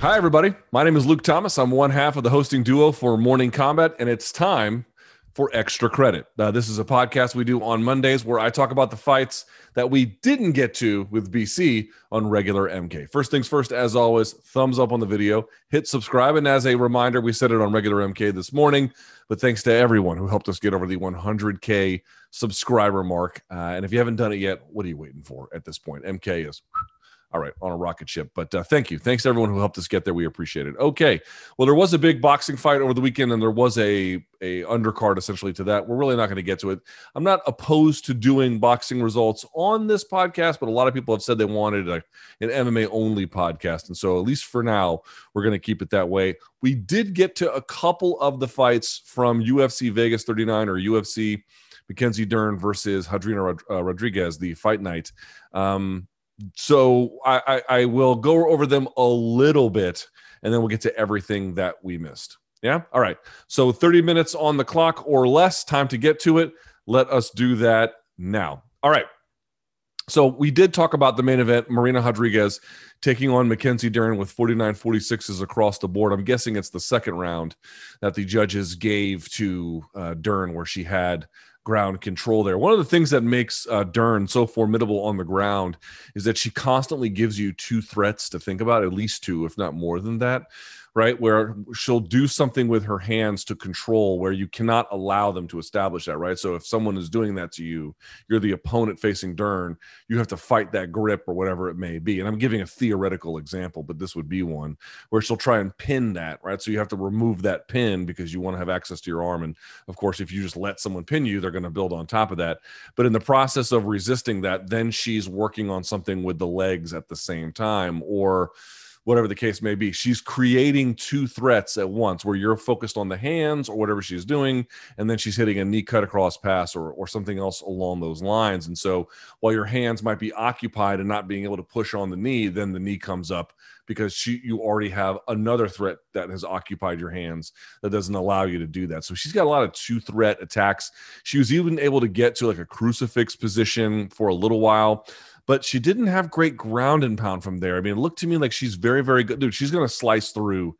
Hi, everybody. My name is Luke Thomas. I'm one half of the hosting duo for Morning Kombat, and it's time for Extra Credit. Uh, this is a podcast we do on Mondays where I talk about the fights that we didn't get to with BC on regular MK. First things first, as always, thumbs up on the video, hit subscribe. And as a reminder, we said it on regular MK this morning, but thanks to everyone who helped us get over the 100K subscriber mark. Uh, and if you haven't done it yet, what are you waiting for at this point? MK is all right, on a rocket ship. But uh, thank you. Thanks everyone who helped us get there. We appreciate it. Okay. Well, there was a big boxing fight over the weekend, and there was a, a undercard essentially to that. We're really not going to get to it. I'm not opposed to doing boxing results on this podcast, but a lot of people have said they wanted a, an MMA only podcast. And so, at least for now, we're going to keep it that way. We did get to a couple of the fights from UFC Vegas 39 or UFC Mackenzie Dern versus Hadrina uh, Rodriguez, the fight night. Um, so I, I, I will go over them a little bit and then we'll get to everything that we missed. Yeah. All right. So 30 minutes on the clock or less, time to get to it. Let us do that now. All right. So we did talk about the main event, Marina Rodriguez taking on Mackenzie Dern with 49 46s across the board. I'm guessing it's the second round that the judges gave to uh, Dern, where she had ground control there. One of the things that makes uh, Dern so formidable on the ground is that she constantly gives you two threats to think about, at least two, if not more than that right? Where she'll do something with her hands to control where you cannot allow them to establish that, right? So if someone is doing that to you, you're the opponent facing Dern, you have to fight that grip or whatever it may be. And I'm giving a theoretical example, but this would be one where she'll try and pin that, right? So you have to remove that pin because you want to have access to your arm. And of course, if you just let someone pin you, they're going to build on top of that. But in the process of resisting that, then she's working on something with the legs at the same time or whatever the case may be. She's creating two threats at once where you're focused on the hands or whatever she's doing, and then she's hitting a knee cut across pass or, or something else along those lines. And so while your hands might be occupied and not being able to push on the knee, then the knee comes up because she, you already have another threat that has occupied your hands that doesn't allow you to do that. So she's got a lot of two threat attacks. She was even able to get to like a crucifix position for a little while but she didn't have great ground and pound from there. I mean, it looked to me like she's very, very good. Dude, she's going to slice through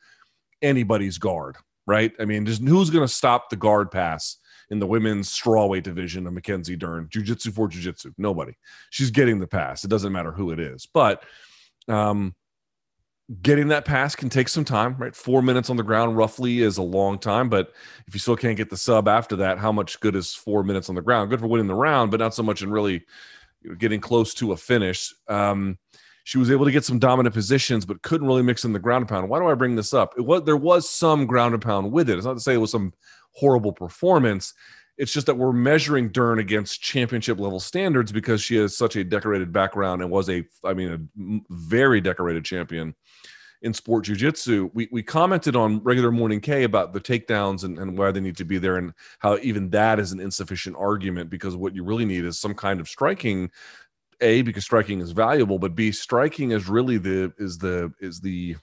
anybody's guard, right? I mean, just who's going to stop the guard pass in the women's strawweight division of Mackenzie Dern, jiu-jitsu for jiu-jitsu? Nobody. She's getting the pass. It doesn't matter who it is. But um, getting that pass can take some time, right? Four minutes on the ground roughly is a long time, but if you still can't get the sub after that, how much good is four minutes on the ground? Good for winning the round, but not so much in really getting close to a finish. Um, she was able to get some dominant positions, but couldn't really mix in the ground and pound. Why do I bring this up? It was there was some ground and pound with it. It's not to say it was some horrible performance. It's just that we're measuring Dern against championship level standards because she has such a decorated background and was a, I mean, a very decorated champion in sport jujitsu, we, we commented on regular morning K about the takedowns and, and why they need to be there and how even that is an insufficient argument because what you really need is some kind of striking a because striking is valuable but b striking is really the is the is the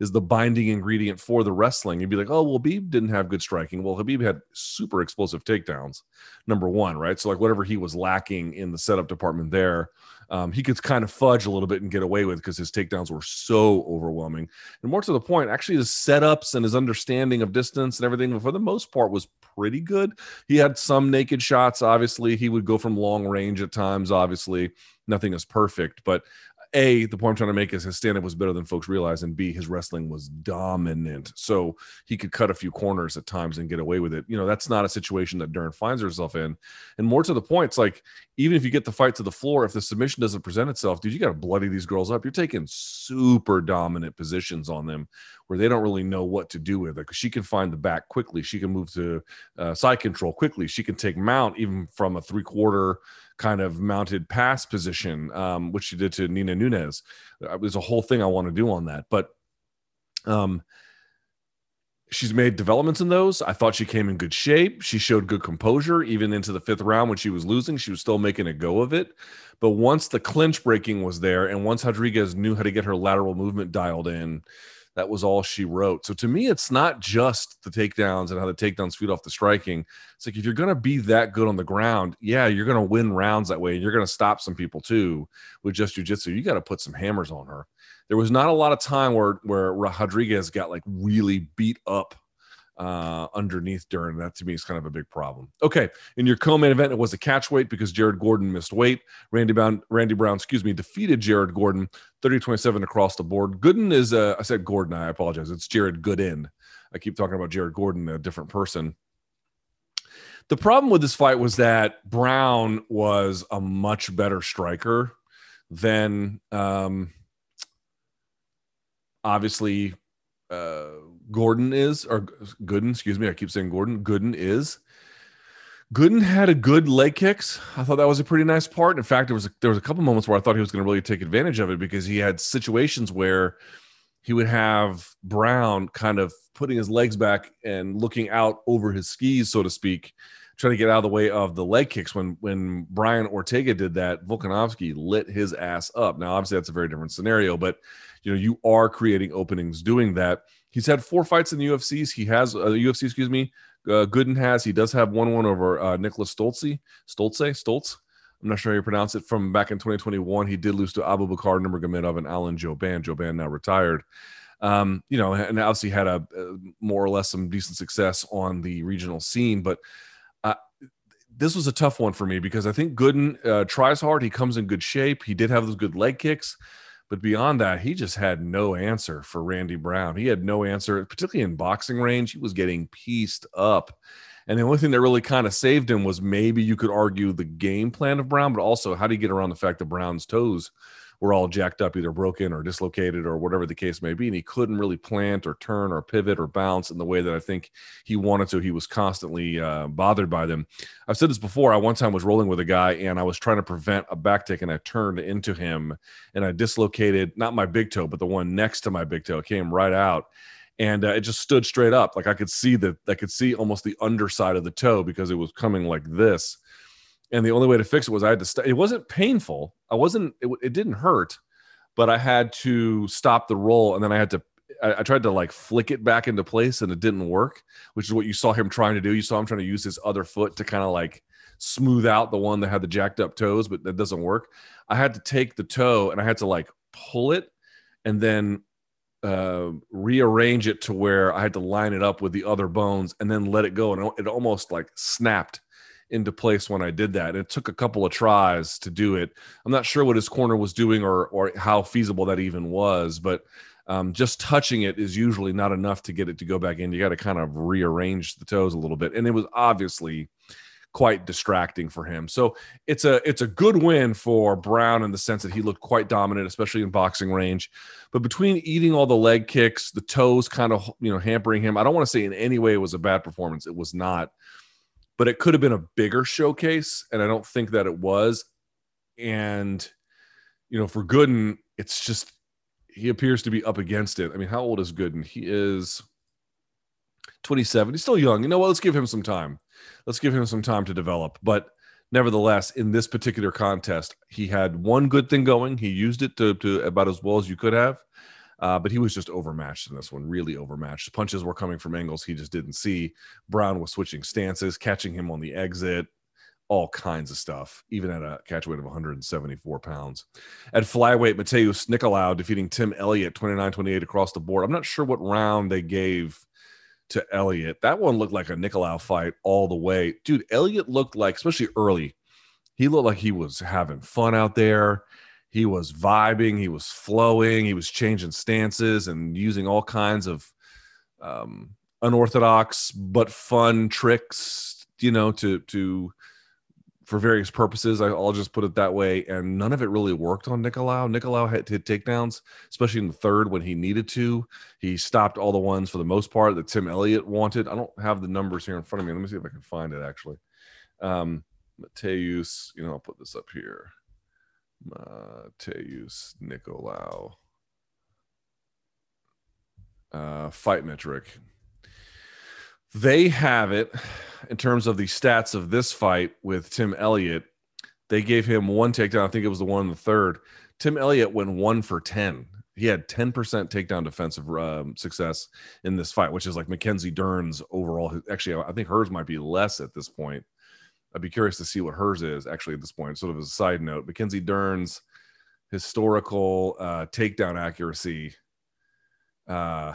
is the binding ingredient for the wrestling. You'd be like, oh, well, Khabib didn't have good striking. Well, Khabib had super explosive takedowns, number one, right? So, like, whatever he was lacking in the setup department there, um, he could kind of fudge a little bit and get away with because his takedowns were so overwhelming. And more to the point, actually, his setups and his understanding of distance and everything, for the most part, was pretty good. He had some naked shots, obviously. He would go from long range at times, obviously. Nothing is perfect, but a, the point I'm trying to make is his stand up was better than folks realize, and B, his wrestling was dominant. So he could cut a few corners at times and get away with it. You know, that's not a situation that Dern finds herself in. And more to the point, it's like even if you get the fight to the floor, if the submission doesn't present itself, dude, you got to bloody these girls up. You're taking super dominant positions on them where they don't really know what to do with it. Because she can find the back quickly, she can move to uh, side control quickly, she can take mount even from a three quarter kind of mounted pass position, um, which she did to Nina Nunes. Uh, there's a whole thing I want to do on that, but um, she's made developments in those. I thought she came in good shape. She showed good composure even into the fifth round when she was losing. She was still making a go of it. But once the clinch breaking was there, and once Rodriguez knew how to get her lateral movement dialed in, that was all she wrote. So to me, it's not just the takedowns and how the takedowns feed off the striking. It's like if you're going to be that good on the ground, yeah, you're going to win rounds that way. And you're going to stop some people too with just jujitsu. You got to put some hammers on her. There was not a lot of time where where Rodriguez got like really beat up uh, underneath Dern. That to me is kind of a big problem. Okay, in your co-main event, it was a catch weight because Jared Gordon missed weight. Randy Brown, Randy Brown, excuse me, defeated Jared Gordon 30-27 across the board. Gooden is, uh, I said Gordon. I apologize. It's Jared Gooden. I keep talking about Jared Gordon, a different person. The problem with this fight was that Brown was a much better striker than um, obviously uh, Gordon is, or Gooden, excuse me, I keep saying Gordon. Gooden is. Gooden had a good leg kicks. I thought that was a pretty nice part. In fact, there was a, there was a couple moments where I thought he was going to really take advantage of it because he had situations where he would have Brown kind of putting his legs back and looking out over his skis, so to speak, trying to get out of the way of the leg kicks. When when Brian Ortega did that, Volkanovski lit his ass up. Now, obviously, that's a very different scenario, but you know you are creating openings doing that. He's had four fights in the UFCs. He has uh, UFC, excuse me. Uh, Gooden has. He does have one one over uh, Niklas Stolze. Stolze. Stoltz. I'm not sure how you pronounce it. From back in 2021, he did lose to Abubakar Nurmagomedov and Alan Jouban. Jouban now retired. Um, you know, and obviously had a, a, more or less some decent success on the regional scene. But uh, this was a tough one for me because I think Gooden uh, tries hard. He comes in good shape. He did have those good leg kicks. But beyond that, he just had no answer for Randy Brown. He had no answer, particularly in boxing range. He was getting pieced up. And the only thing that really kind of saved him was maybe you could argue the game plan of Brown, but also how do you get around the fact that Brown's toes were all jacked up, either broken or dislocated or whatever the case may be. And he couldn't really plant or turn or pivot or bounce in the way that I think he wanted to. He was constantly uh, bothered by them. I've said this before. I one time was rolling with a guy and I was trying to prevent a back tick and I turned into him and I dislocated not my big toe, but the one next to my big toe. It came right out and uh, it just stood straight up. Like I could see that I could see almost the underside of the toe because it was coming like this and the only way to fix it was I had to. St- it wasn't painful. I wasn't. It, it, didn't hurt, but I had to stop the roll, and then I had to. I, I, tried to like flick it back into place, and it didn't work. Which is what you saw him trying to do. You saw him trying to use his other foot to kind of like smooth out the one that had the jacked up toes, but that doesn't work. I had to take the toe and I had to like pull it, and then uh, rearrange it to where I had to line it up with the other bones and then let it go. And it almost like snapped into place when I did that. It took a couple of tries to do it. I'm not sure what his corner was doing or or how feasible that even was, but um, just touching it is usually not enough to get it to go back in. You got to kind of rearrange the toes a little bit, and it was obviously quite distracting for him. So it's a it's a good win for Brown in the sense that he looked quite dominant, especially in boxing range. But between eating all the leg kicks, the toes kind of you know hampering him, I don't want to say in any way it was a bad performance. It was not but it could have been a bigger showcase, and I don't think that it was. And you know, for Gooden, it's just he appears to be up against it. I mean, how old is Gooden? He is 27. He's still young. You know what? Let's give him some time. Let's give him some time to develop. But nevertheless, in this particular contest, he had one good thing going. He used it to, to about as well as you could have. Uh, but he was just overmatched in this one, really overmatched. Punches were coming from angles he just didn't see. Brown was switching stances, catching him on the exit, all kinds of stuff, even at a catch weight of 174 pounds. At flyweight, Matheus Nicolau defeating Tim Elliott 29 28 across the board. I'm not sure what round they gave to Elliott. That one looked like a Nicolau fight all the way. Dude, Elliott looked like, especially early, he looked like he was having fun out there. He was vibing, he was flowing, he was changing stances and using all kinds of um, unorthodox but fun tricks, you know, to to for various purposes. I, will just put it that way. And none of it really worked on Nicolau. Nicolau had hit takedowns, especially in the third when he needed to. He stopped all the ones for the most part that Tim Elliott wanted. I don't have the numbers here in front of me. Let me see if I can find it actually. Um, Matheus, you know, I'll put this up here. Matheus Nicolau. Uh, FightMetric. They have it in terms of the stats of this fight with Tim Elliott. They gave him one takedown. I think it was the one in the third. Tim Elliott went one for 10. He had 10% takedown defensive um, success in this fight, which is like Mackenzie Dern's overall. Actually, I think hers might be less at this point. I'd be curious to see what hers is actually at this point. Sort of as a side note, Mackenzie Dern's historical uh, takedown accuracy. Uh,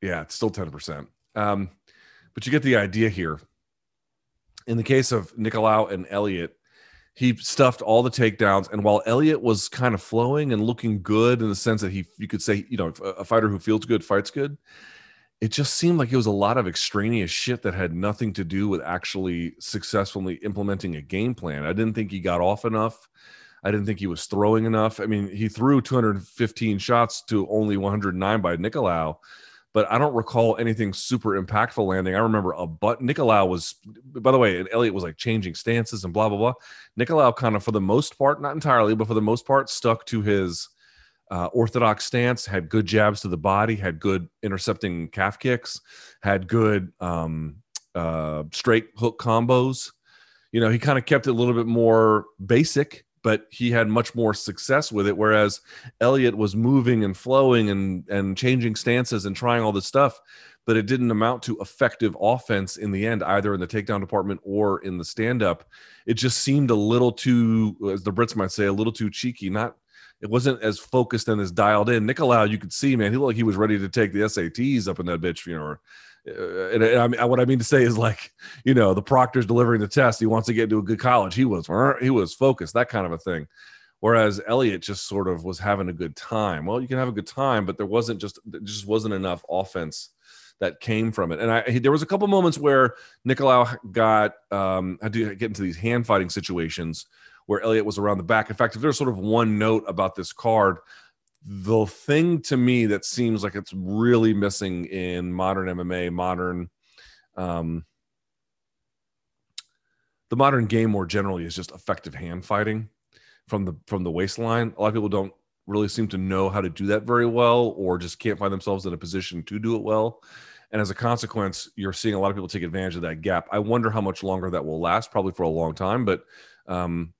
yeah, it's still 10%. Um, but you get the idea here. In the case of Nicolau and Elliott, he stuffed all the takedowns. And while Elliott was kind of flowing and looking good in the sense that he, you could say, you know, a fighter who feels good fights good, it just seemed like it was a lot of extraneous shit that had nothing to do with actually successfully implementing a game plan. I didn't think he got off enough. I didn't think he was throwing enough. I mean, he threw 215 shots to only 109 by Nicolau, but I don't recall anything super impactful landing. I remember a but Nicolau was, by the way, and Elliott was like changing stances and blah blah blah. Nicolau kind of, for the most part, not entirely, but for the most part, stuck to his uh, orthodox stance. Had good jabs to the body. Had good intercepting calf kicks. Had good um, uh, straight hook combos. You know, he kind of kept it a little bit more basic but he had much more success with it. Whereas Elliott was moving and flowing and and changing stances and trying all this stuff, but it didn't amount to effective offense in the end, either in the takedown department or in the stand up. It just seemed a little too, as the Brits might say, a little too cheeky. Not it wasn't as focused and as dialed in. Nicolau, you could see, man, he looked like he was ready to take the SATs up in that bitch, you know, uh, and, and I what I mean to say is like, you know, the proctor's delivering the test. He wants to get into a good college. He was, he was focused, that kind of a thing. Whereas Elliott just sort of was having a good time. Well, you can have a good time, but there wasn't just, there just wasn't enough offense that came from it. And I, there was a couple moments where Nicolau got, um, had to get into these hand fighting situations where Elliott was around the back. In fact, if there's sort of one note about this card, the thing to me that seems like it's really missing in modern MMA, modern, um, the modern game more generally is just effective hand fighting from the from the waistline. A lot of people don't really seem to know how to do that very well, or just can't find themselves in a position to do it well. And as a consequence, you're seeing a lot of people take advantage of that gap. I wonder how much longer that will last. Probably for a long time, but um,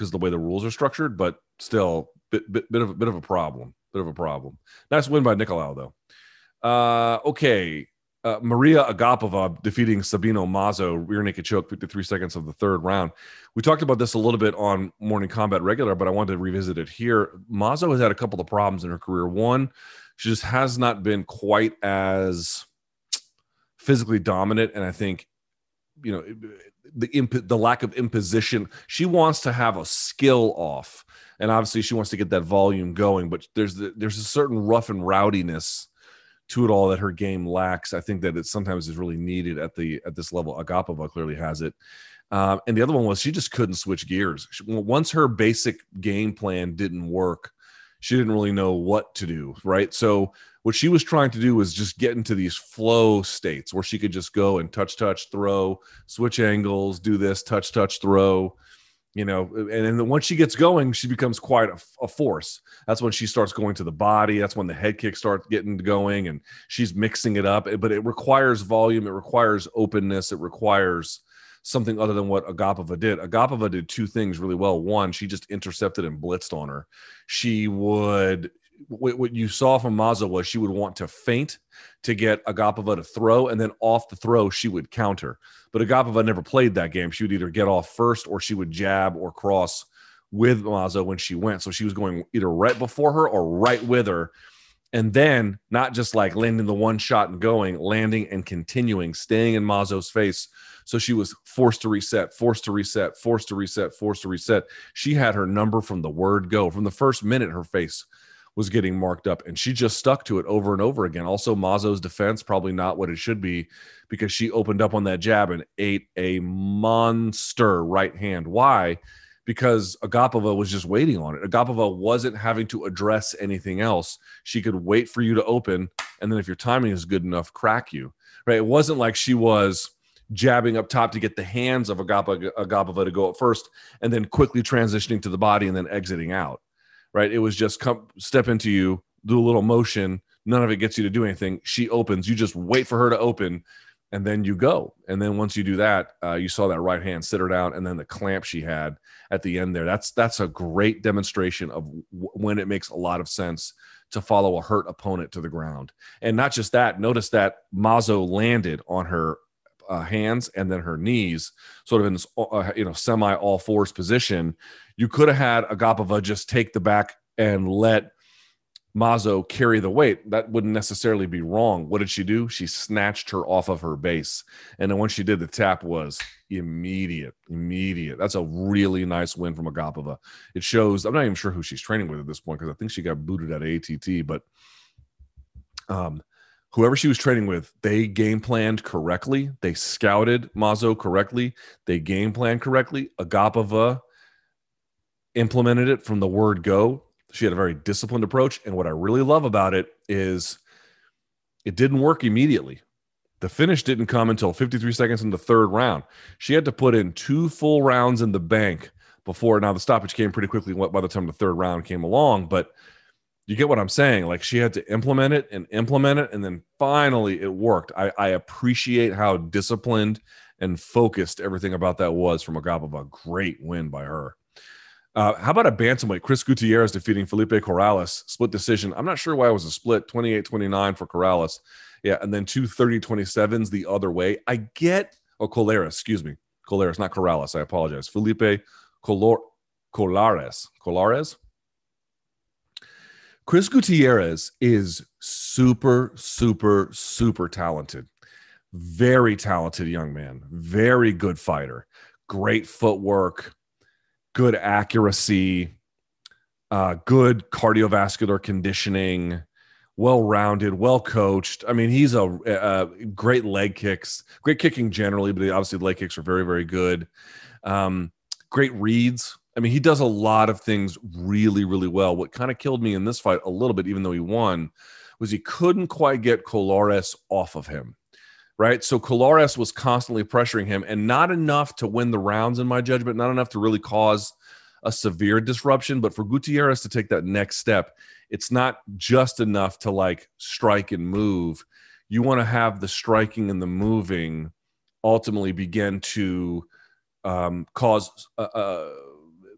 because the way the rules are structured. But still, bit, bit, bit of a bit of a problem. Bit of a problem. Nice win by Nicolau though. Uh, okay. Uh, Mariya Agapova defeating Sabina Mazo, rear naked choke, 53 seconds of the third round. We talked about this a little bit on Morning Kombat Regular, but I wanted to revisit it here. Mazo has had a couple of problems in her career. One, she just has not been quite as physically dominant, and I think you know the imp- the lack of imposition. She wants to have a skill off and obviously she wants to get that volume going. But there's the, there's a certain rough and rowdiness to it all that her game lacks. I think that it sometimes is really needed at the at this level. Agapova clearly has it. Um, and the other one was she just couldn't switch gears. She, once her basic game plan didn't work, she didn't really know what to do. Right. So what she was trying to do was just get into these flow states where she could just go and touch, touch, throw, switch angles, do this, touch, touch, throw you know and then once she gets going she becomes quite a, a, force. That's when she starts going to the body. That's when the head kick starts getting going and she's mixing it up. But it requires volume. It requires openness. It requires something other than what agapova did. Agapova did two things really well. One she just intercepted and blitzed on her. She would what, you saw from Mazo was she would want to feint to get Agapova to throw, and then off the throw she would counter. But Agapova never played that game. She would either get off first or she would jab or cross with Mazo when she went. So she was going either right before her or right with her. And then not just like landing the one shot and going, landing and continuing, staying in Mazo's face. So she was forced to reset, forced to reset, forced to reset, forced to reset. She had her number from the word go. From the first minute, her face was getting marked up and she just stuck to it over and over again. Also, Mazo's defense, probably not what it should be because she opened up on that jab and ate a monster right hand. Why? Because Agapova was just waiting on it. Agapova wasn't having to address anything else. She could wait for you to open, and then if your timing is good enough, crack you. Right? It wasn't like she was jabbing up top to get the hands of Agapova to go up first, and then quickly transitioning to the body and then exiting out right? It was just come step into you, do a little motion. None of it gets you to do anything. She opens. You just wait for her to open, and then you go. And then once you do that, uh, you saw that right hand sit her down, and then the clamp she had at the end there. That's that's a great demonstration of w- when it makes a lot of sense to follow a hurt opponent to the ground. And not just that. Notice that Mazo landed on her uh, hands and then her knees, sort of in this uh, you know semi all fours position. You could have had Agapova just take the back and let Mazo carry the weight. That wouldn't necessarily be wrong. What did she do? She snatched her off of her base, and then when she did, the tap was immediate, immediate. That's a really nice win from Agapova. It shows. I'm not even sure who she's training with at this point because I think she got booted at ATT, but um whoever she was training with, they game planned correctly. They scouted Mazo correctly. They game planned correctly. Agapova implemented it from the word go. She had a very disciplined approach. And what I really love about it is it didn't work immediately. The finish didn't come until 53 seconds in the third round. She had to put in two full rounds in the bank before. Now, the stoppage came pretty quickly by the time the third round came along, but you get what I'm saying? Like she had to implement it and implement it, and then finally it worked. I, I appreciate how disciplined and focused everything about that was from Agapova. Great win by her. Uh, how about a bantamweight? Chris Gutierrez defeating Felipe Corrales, split decision. I'm not sure why it was a split 28 29 for Corrales. Yeah, and then two 30 27s the other way. I get, oh, Colares, excuse me. Colares, not Corrales. I apologize. Felipe Color, Colares. Colares? Chris Gutierrez is super, super, super talented. Very talented young man. Very good fighter. Great footwork, good accuracy, uh, good cardiovascular conditioning, well rounded, well coached. I mean, he's a, a, great leg kicks, great kicking generally, but obviously leg kicks are very, very good. Um, great reads, I mean, he does a lot of things really, really well. What kind of killed me in this fight a little bit, even though he won, was he couldn't quite get Colares off of him. Right. So Colares was constantly pressuring him and not enough to win the rounds, in my judgment, not enough to really cause a severe disruption. But for Gutierrez to take that next step, it's not just enough to like strike and move. You want to have the striking and the moving ultimately begin to um, cause uh, uh,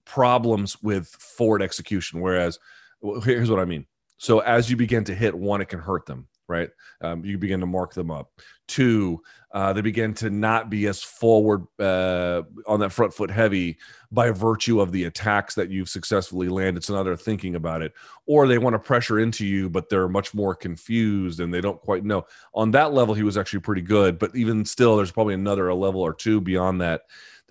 problems with forward execution. Whereas, here's what I mean. So as you begin to hit one, it can hurt them, right? Um, you begin to mark them up. Two, uh, they begin to not be as forward uh, on that front foot heavy by virtue of the attacks that you've successfully landed. So now they're thinking about it, or they want to pressure into you, but they're much more confused and they don't quite know. On that level, he was actually pretty good, but even still, there's probably another a level or two beyond that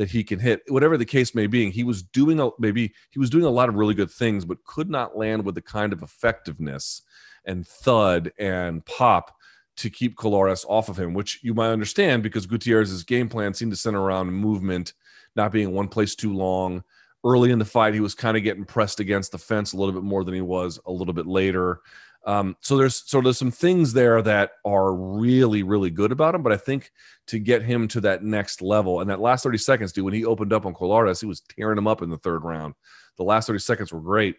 that he can hit. Whatever the case may be, he was doing a maybe he was doing a lot of really good things, but could not land with the kind of effectiveness and thud and pop to keep Colares off of him, which you might understand because Gutierrez's game plan seemed to center around movement, not being one place too long. Early in the fight, he was kind of getting pressed against the fence a little bit more than he was a little bit later. Um, so there's so there's some things there that are really really good about him, but I think to get him to that next level and that last 30 seconds, dude, when he opened up on Colares, he was tearing him up in the third round. The last 30 seconds were great.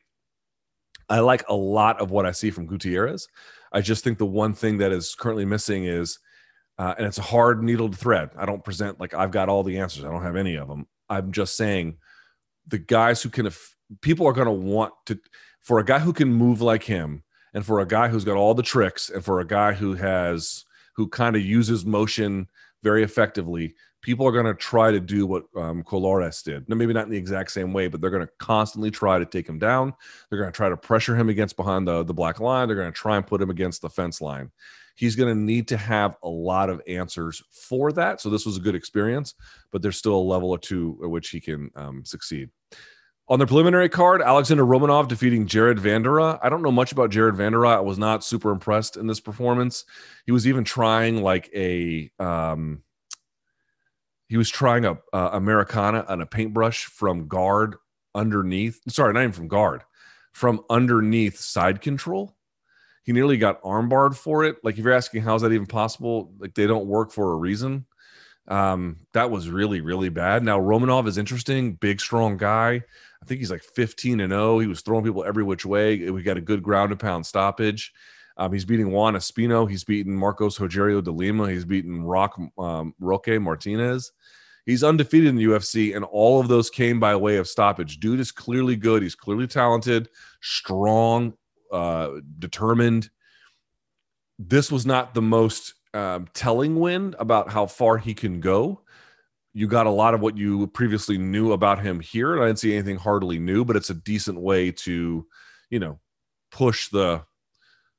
I like a lot of what I see from Gutierrez. I just think the one thing that is currently missing is, uh, and it's a hard needle to thread. I don't present like I've got all the answers. I don't have any of them. I'm just saying the guys who can people are going to want to for a guy who can move like him and for a guy who's got all the tricks and for a guy who has who kind of uses motion very effectively people are going to try to do what um, Colares did. Now, maybe not in the exact same way, but they're going to constantly try to take him down. They're going to try to pressure him against behind the, the black line. They're going to try and put him against the fence line. He's going to need to have a lot of answers for that. So this was a good experience, but there's still a level or two at which he can um, succeed. On the preliminary card, Alexandr Romanov defeating Jared Vanderaa. I don't know much about Jared Vanderaa. I was not super impressed in this performance. He was even trying like a um, he was trying a uh, Americana on a paintbrush from guard underneath. Sorry, not even from guard, from underneath side control. He nearly got armbarred for it. Like if you're asking how's that even possible, like they don't work for a reason. Um, that was really really bad. Now Romanov is interesting, big strong guy. I think he's like 15 and 0. He was throwing people every which way. We got a good ground and pound stoppage. Um, he's beating Juan Espino. He's beaten Marcos Rogerio de Lima. He's beaten Rock um, Roque Martinez. He's undefeated in the UFC, and all of those came by way of stoppage. Dude is clearly good. He's clearly talented, strong, uh, determined. This was not the most um, telling win about how far he can go. You got a lot of what you previously knew about him here. I didn't see anything hardly new, but it's a decent way to, you know, push the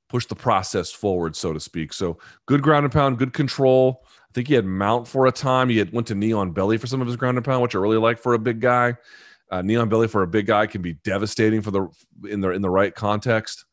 push the process forward, so to speak. So good ground and pound, good control. I think he had mount for a time. He had went to knee on belly for some of his ground and pound, which I really like for a big guy. Uh, knee on belly for a big guy can be devastating for the in the in the right context.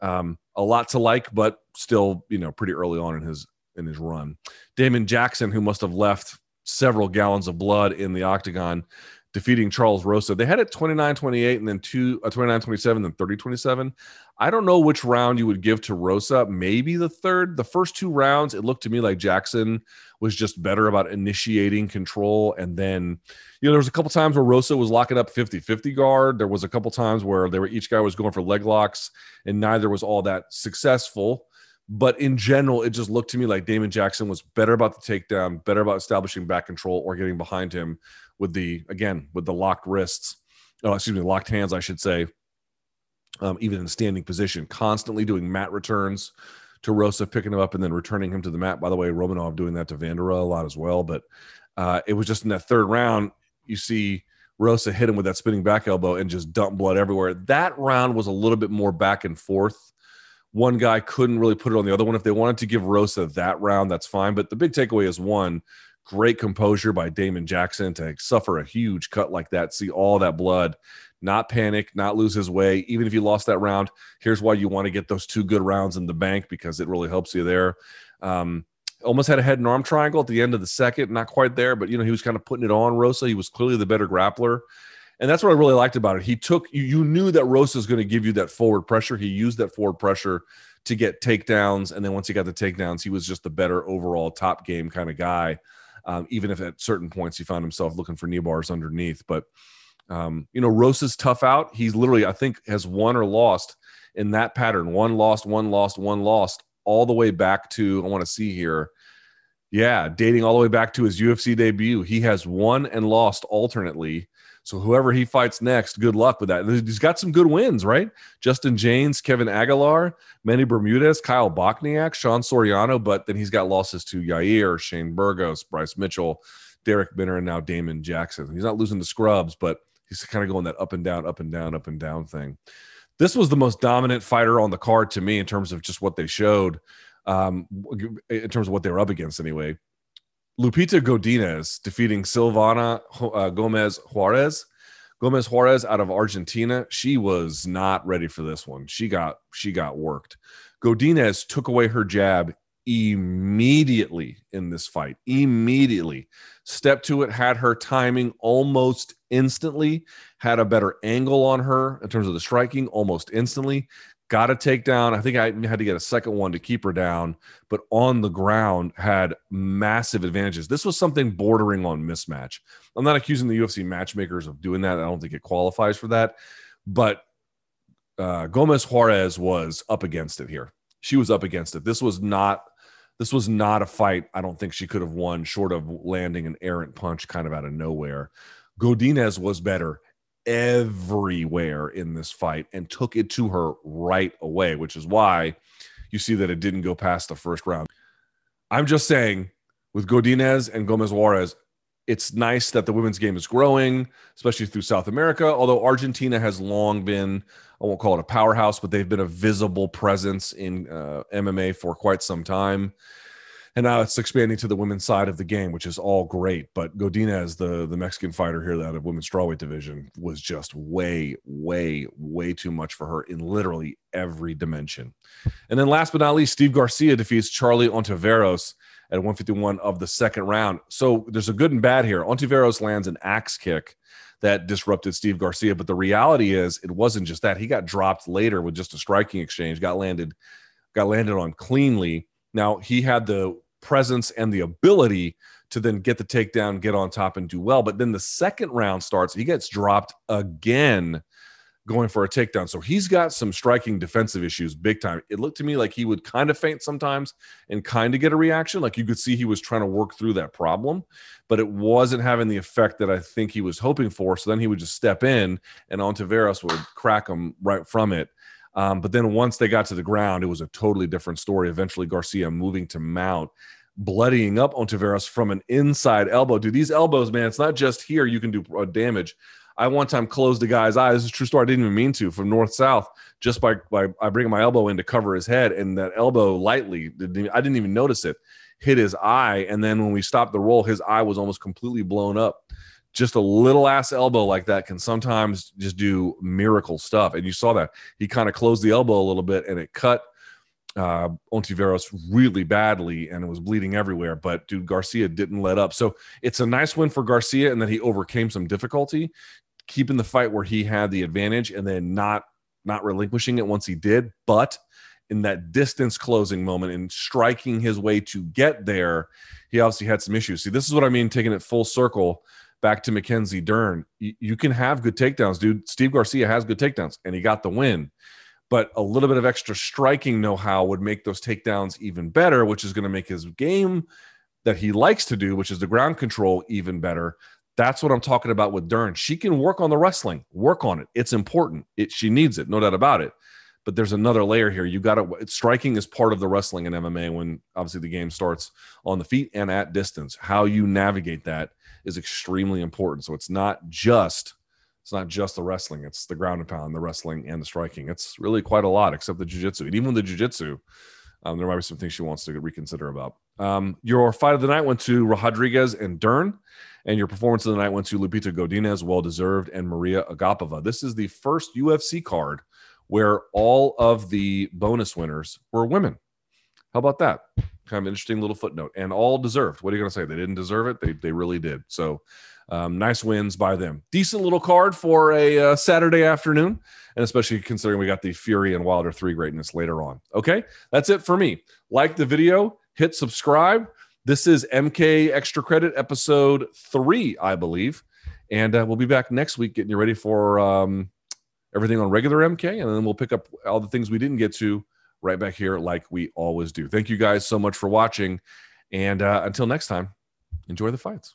Um, a lot to like, but still, you know, pretty early on in his in his run. Damon Jackson, who must have left several gallons of blood in the octagon, defeating Charles Rosa. They had it 29 28 and then two, uh, 29 27, then 30 27. I don't know which round you would give to Rosa. Maybe the third. The first two rounds, it looked to me like Jackson was just better about initiating control. And then, you know, there was a couple times where Rosa was locking up 50 50 guard. There was a couple times where they were each guy was going for leg locks, and neither was all that successful. But in general, it just looked to me like Damon Jackson was better about the takedown, better about establishing back control or getting behind him with the again with the locked wrists, oh, excuse me, locked hands, I should say. Um, even in standing position, constantly doing mat returns to Rosa, picking him up and then returning him to the mat. By the way, Romanov doing that to Vanderaa a lot as well. But uh, it was just in that third round, you see Rosa hit him with that spinning back elbow and just dump blood everywhere. That round was a little bit more back and forth. One guy couldn't really put it on the other one. If they wanted to give Rosa that round, that's fine. But the big takeaway is one, Great composure by Damon Jackson to suffer a huge cut like that, see all that blood, not panic, not lose his way. Even if you lost that round, here's why you want to get those two good rounds in the bank because it really helps you there. Um, almost had a head and arm triangle at the end of the second, not quite there, but you know he was kind of putting it on Rosa. He was clearly the better grappler, and that's what I really liked about it. He took you, you knew that Rosa is going to give you that forward pressure. He used that forward pressure to get takedowns, and then once he got the takedowns, he was just the better overall top game kind of guy um, even if at certain points he found himself looking for knee bars underneath. But um, you know, Rosa's tough out. He's literally, I think, has won or lost in that pattern. One lost, one lost, one lost, all the way back to I want to see here. Yeah, dating all the way back to his UFC debut. He has won and lost alternately so whoever he fights next, good luck with that. He's got some good wins, right? Justin Jaynes, Kevin Aguilar, Manny Bermudez, Kyle Bochniak, Sean Soriano, but then he's got losses to Yair, Shane Burgos, Bryce Mitchell, Darrick Minner, and now Damon Jackson. He's not losing the scrubs, but he's kind of going that up and down, up and down, up and down thing. This was the most dominant fighter on the card to me in terms of just what they showed, um, in terms of what they were up against anyway. Lupita Godinez defeating Silvana uh, Gomez Juarez. Gomez Juarez out of Argentina. She was not ready for this one. She got she got worked. Godinez took away her jab immediately in this fight. Immediately. stepped to it, had her timing almost instantly, had a better angle on her in terms of the striking almost instantly got a takedown. I think I had to get a second one to keep her down, but on the ground had massive advantages. This was something bordering on mismatch. I'm not accusing the UFC matchmakers of doing that. I don't think it qualifies for that, but uh, Gomez Juarez was up against it here. She was up against it. This was not. This was not a fight. I don't think she could have won, short of landing an errant punch kind of out of nowhere. Godinez was better everywhere in this fight and took it to her right away, which is why you see that it didn't go past the first round. I'm just saying, with Godinez and Gomez Juarez, it's nice that the women's game is growing, especially through South America. Although Argentina has long been, I won't call it a powerhouse, but they've been a visible presence in uh, MMA for quite some time and now it's expanding to the women's side of the game, which is all great. But Godinez, the the Mexican fighter here, that of women's strawweight division, was just way, way, way too much for her in literally every dimension. And then last but not least, Steve Garcia defeats Charlie Ontiveros at 151 of the second round. So there's a good and bad here. Ontiveros lands an axe kick that disrupted Steve Garcia, but the reality is it wasn't just that. He got dropped later with just a striking exchange, got landed, got landed on cleanly. Now he had the presence and the ability to then get the takedown, get on top, and do well. But then the second round starts, he gets dropped again going for a takedown. So he's got some striking defensive issues big time. It looked to me like he would kind of feint sometimes and kind of get a reaction. Like you could see he was trying to work through that problem, but it wasn't having the effect that I think he was hoping for. So then he would just step in and Ontiveros would crack him right from it. Um, but then once they got to the ground, it was a totally different story. Eventually, Garcia moving to mount, bloodying up Ontiveros from an inside elbow. Dude, these elbows, man, it's not just here you can do damage. I one time closed a guy's eye. This is a true story. I didn't even mean to from north south just by by bringing my elbow in to cover his head, and that elbow lightly didn't, I didn't even notice it hit his eye, and then when we stopped the roll, his eye was almost completely blown up just a little ass elbow like that can sometimes just do miracle stuff. And you saw that he kind of closed the elbow a little bit and it cut uh, Ontiveros really badly and it was bleeding everywhere. But dude, Garcia didn't let up. So it's a nice win for Garcia and that he overcame some difficulty, keeping the fight where he had the advantage and then not not relinquishing it once he did. But in that distance closing moment and striking his way to get there, he obviously had some issues. See, this is what I mean, taking it full circle back to Mackenzie Dern. You, you can have good takedowns, dude. Steve Garcia has good takedowns, and he got the win. But a little bit of extra striking know how would make those takedowns even better, which is going to make his game that he likes to do, which is the ground control, even better. That's what I'm talking about with Dern. She can work on the wrestling, work on it. It's important. It she needs it, no doubt about it. But there's another layer here. You got to striking is part of the wrestling in MMA when obviously the game starts on the feet and at distance. How you navigate that is extremely important. So it's not just it's not just the wrestling; it's the ground and pound, the wrestling, and the striking. It's really quite a lot, except the jujitsu. And even with the jujitsu, um, there might be some things she wants to reconsider about. Um, your fight of the night went to Rodriguez and Dern, and your performance of the night went to Lupita Godinez, well deserved, and Mariya Agapova. This is the first UFC card where all of the bonus winners were women. How about that? Kind of interesting little footnote, and all deserved. What are you going to say? They didn't deserve it. They they really did. So, um, nice wins by them. Decent little card for a uh, Saturday afternoon, and especially considering we got the Fury and Wilder three greatness later on. Okay, that's it for me. Like the video, hit subscribe. This is MK Extra Credit episode three, I believe, and uh, we'll be back next week getting you ready for um, everything on regular MK, and then we'll pick up all the things we didn't get to right back here like we always do. Thank you guys so much for watching. And uh, until next time, enjoy the fights.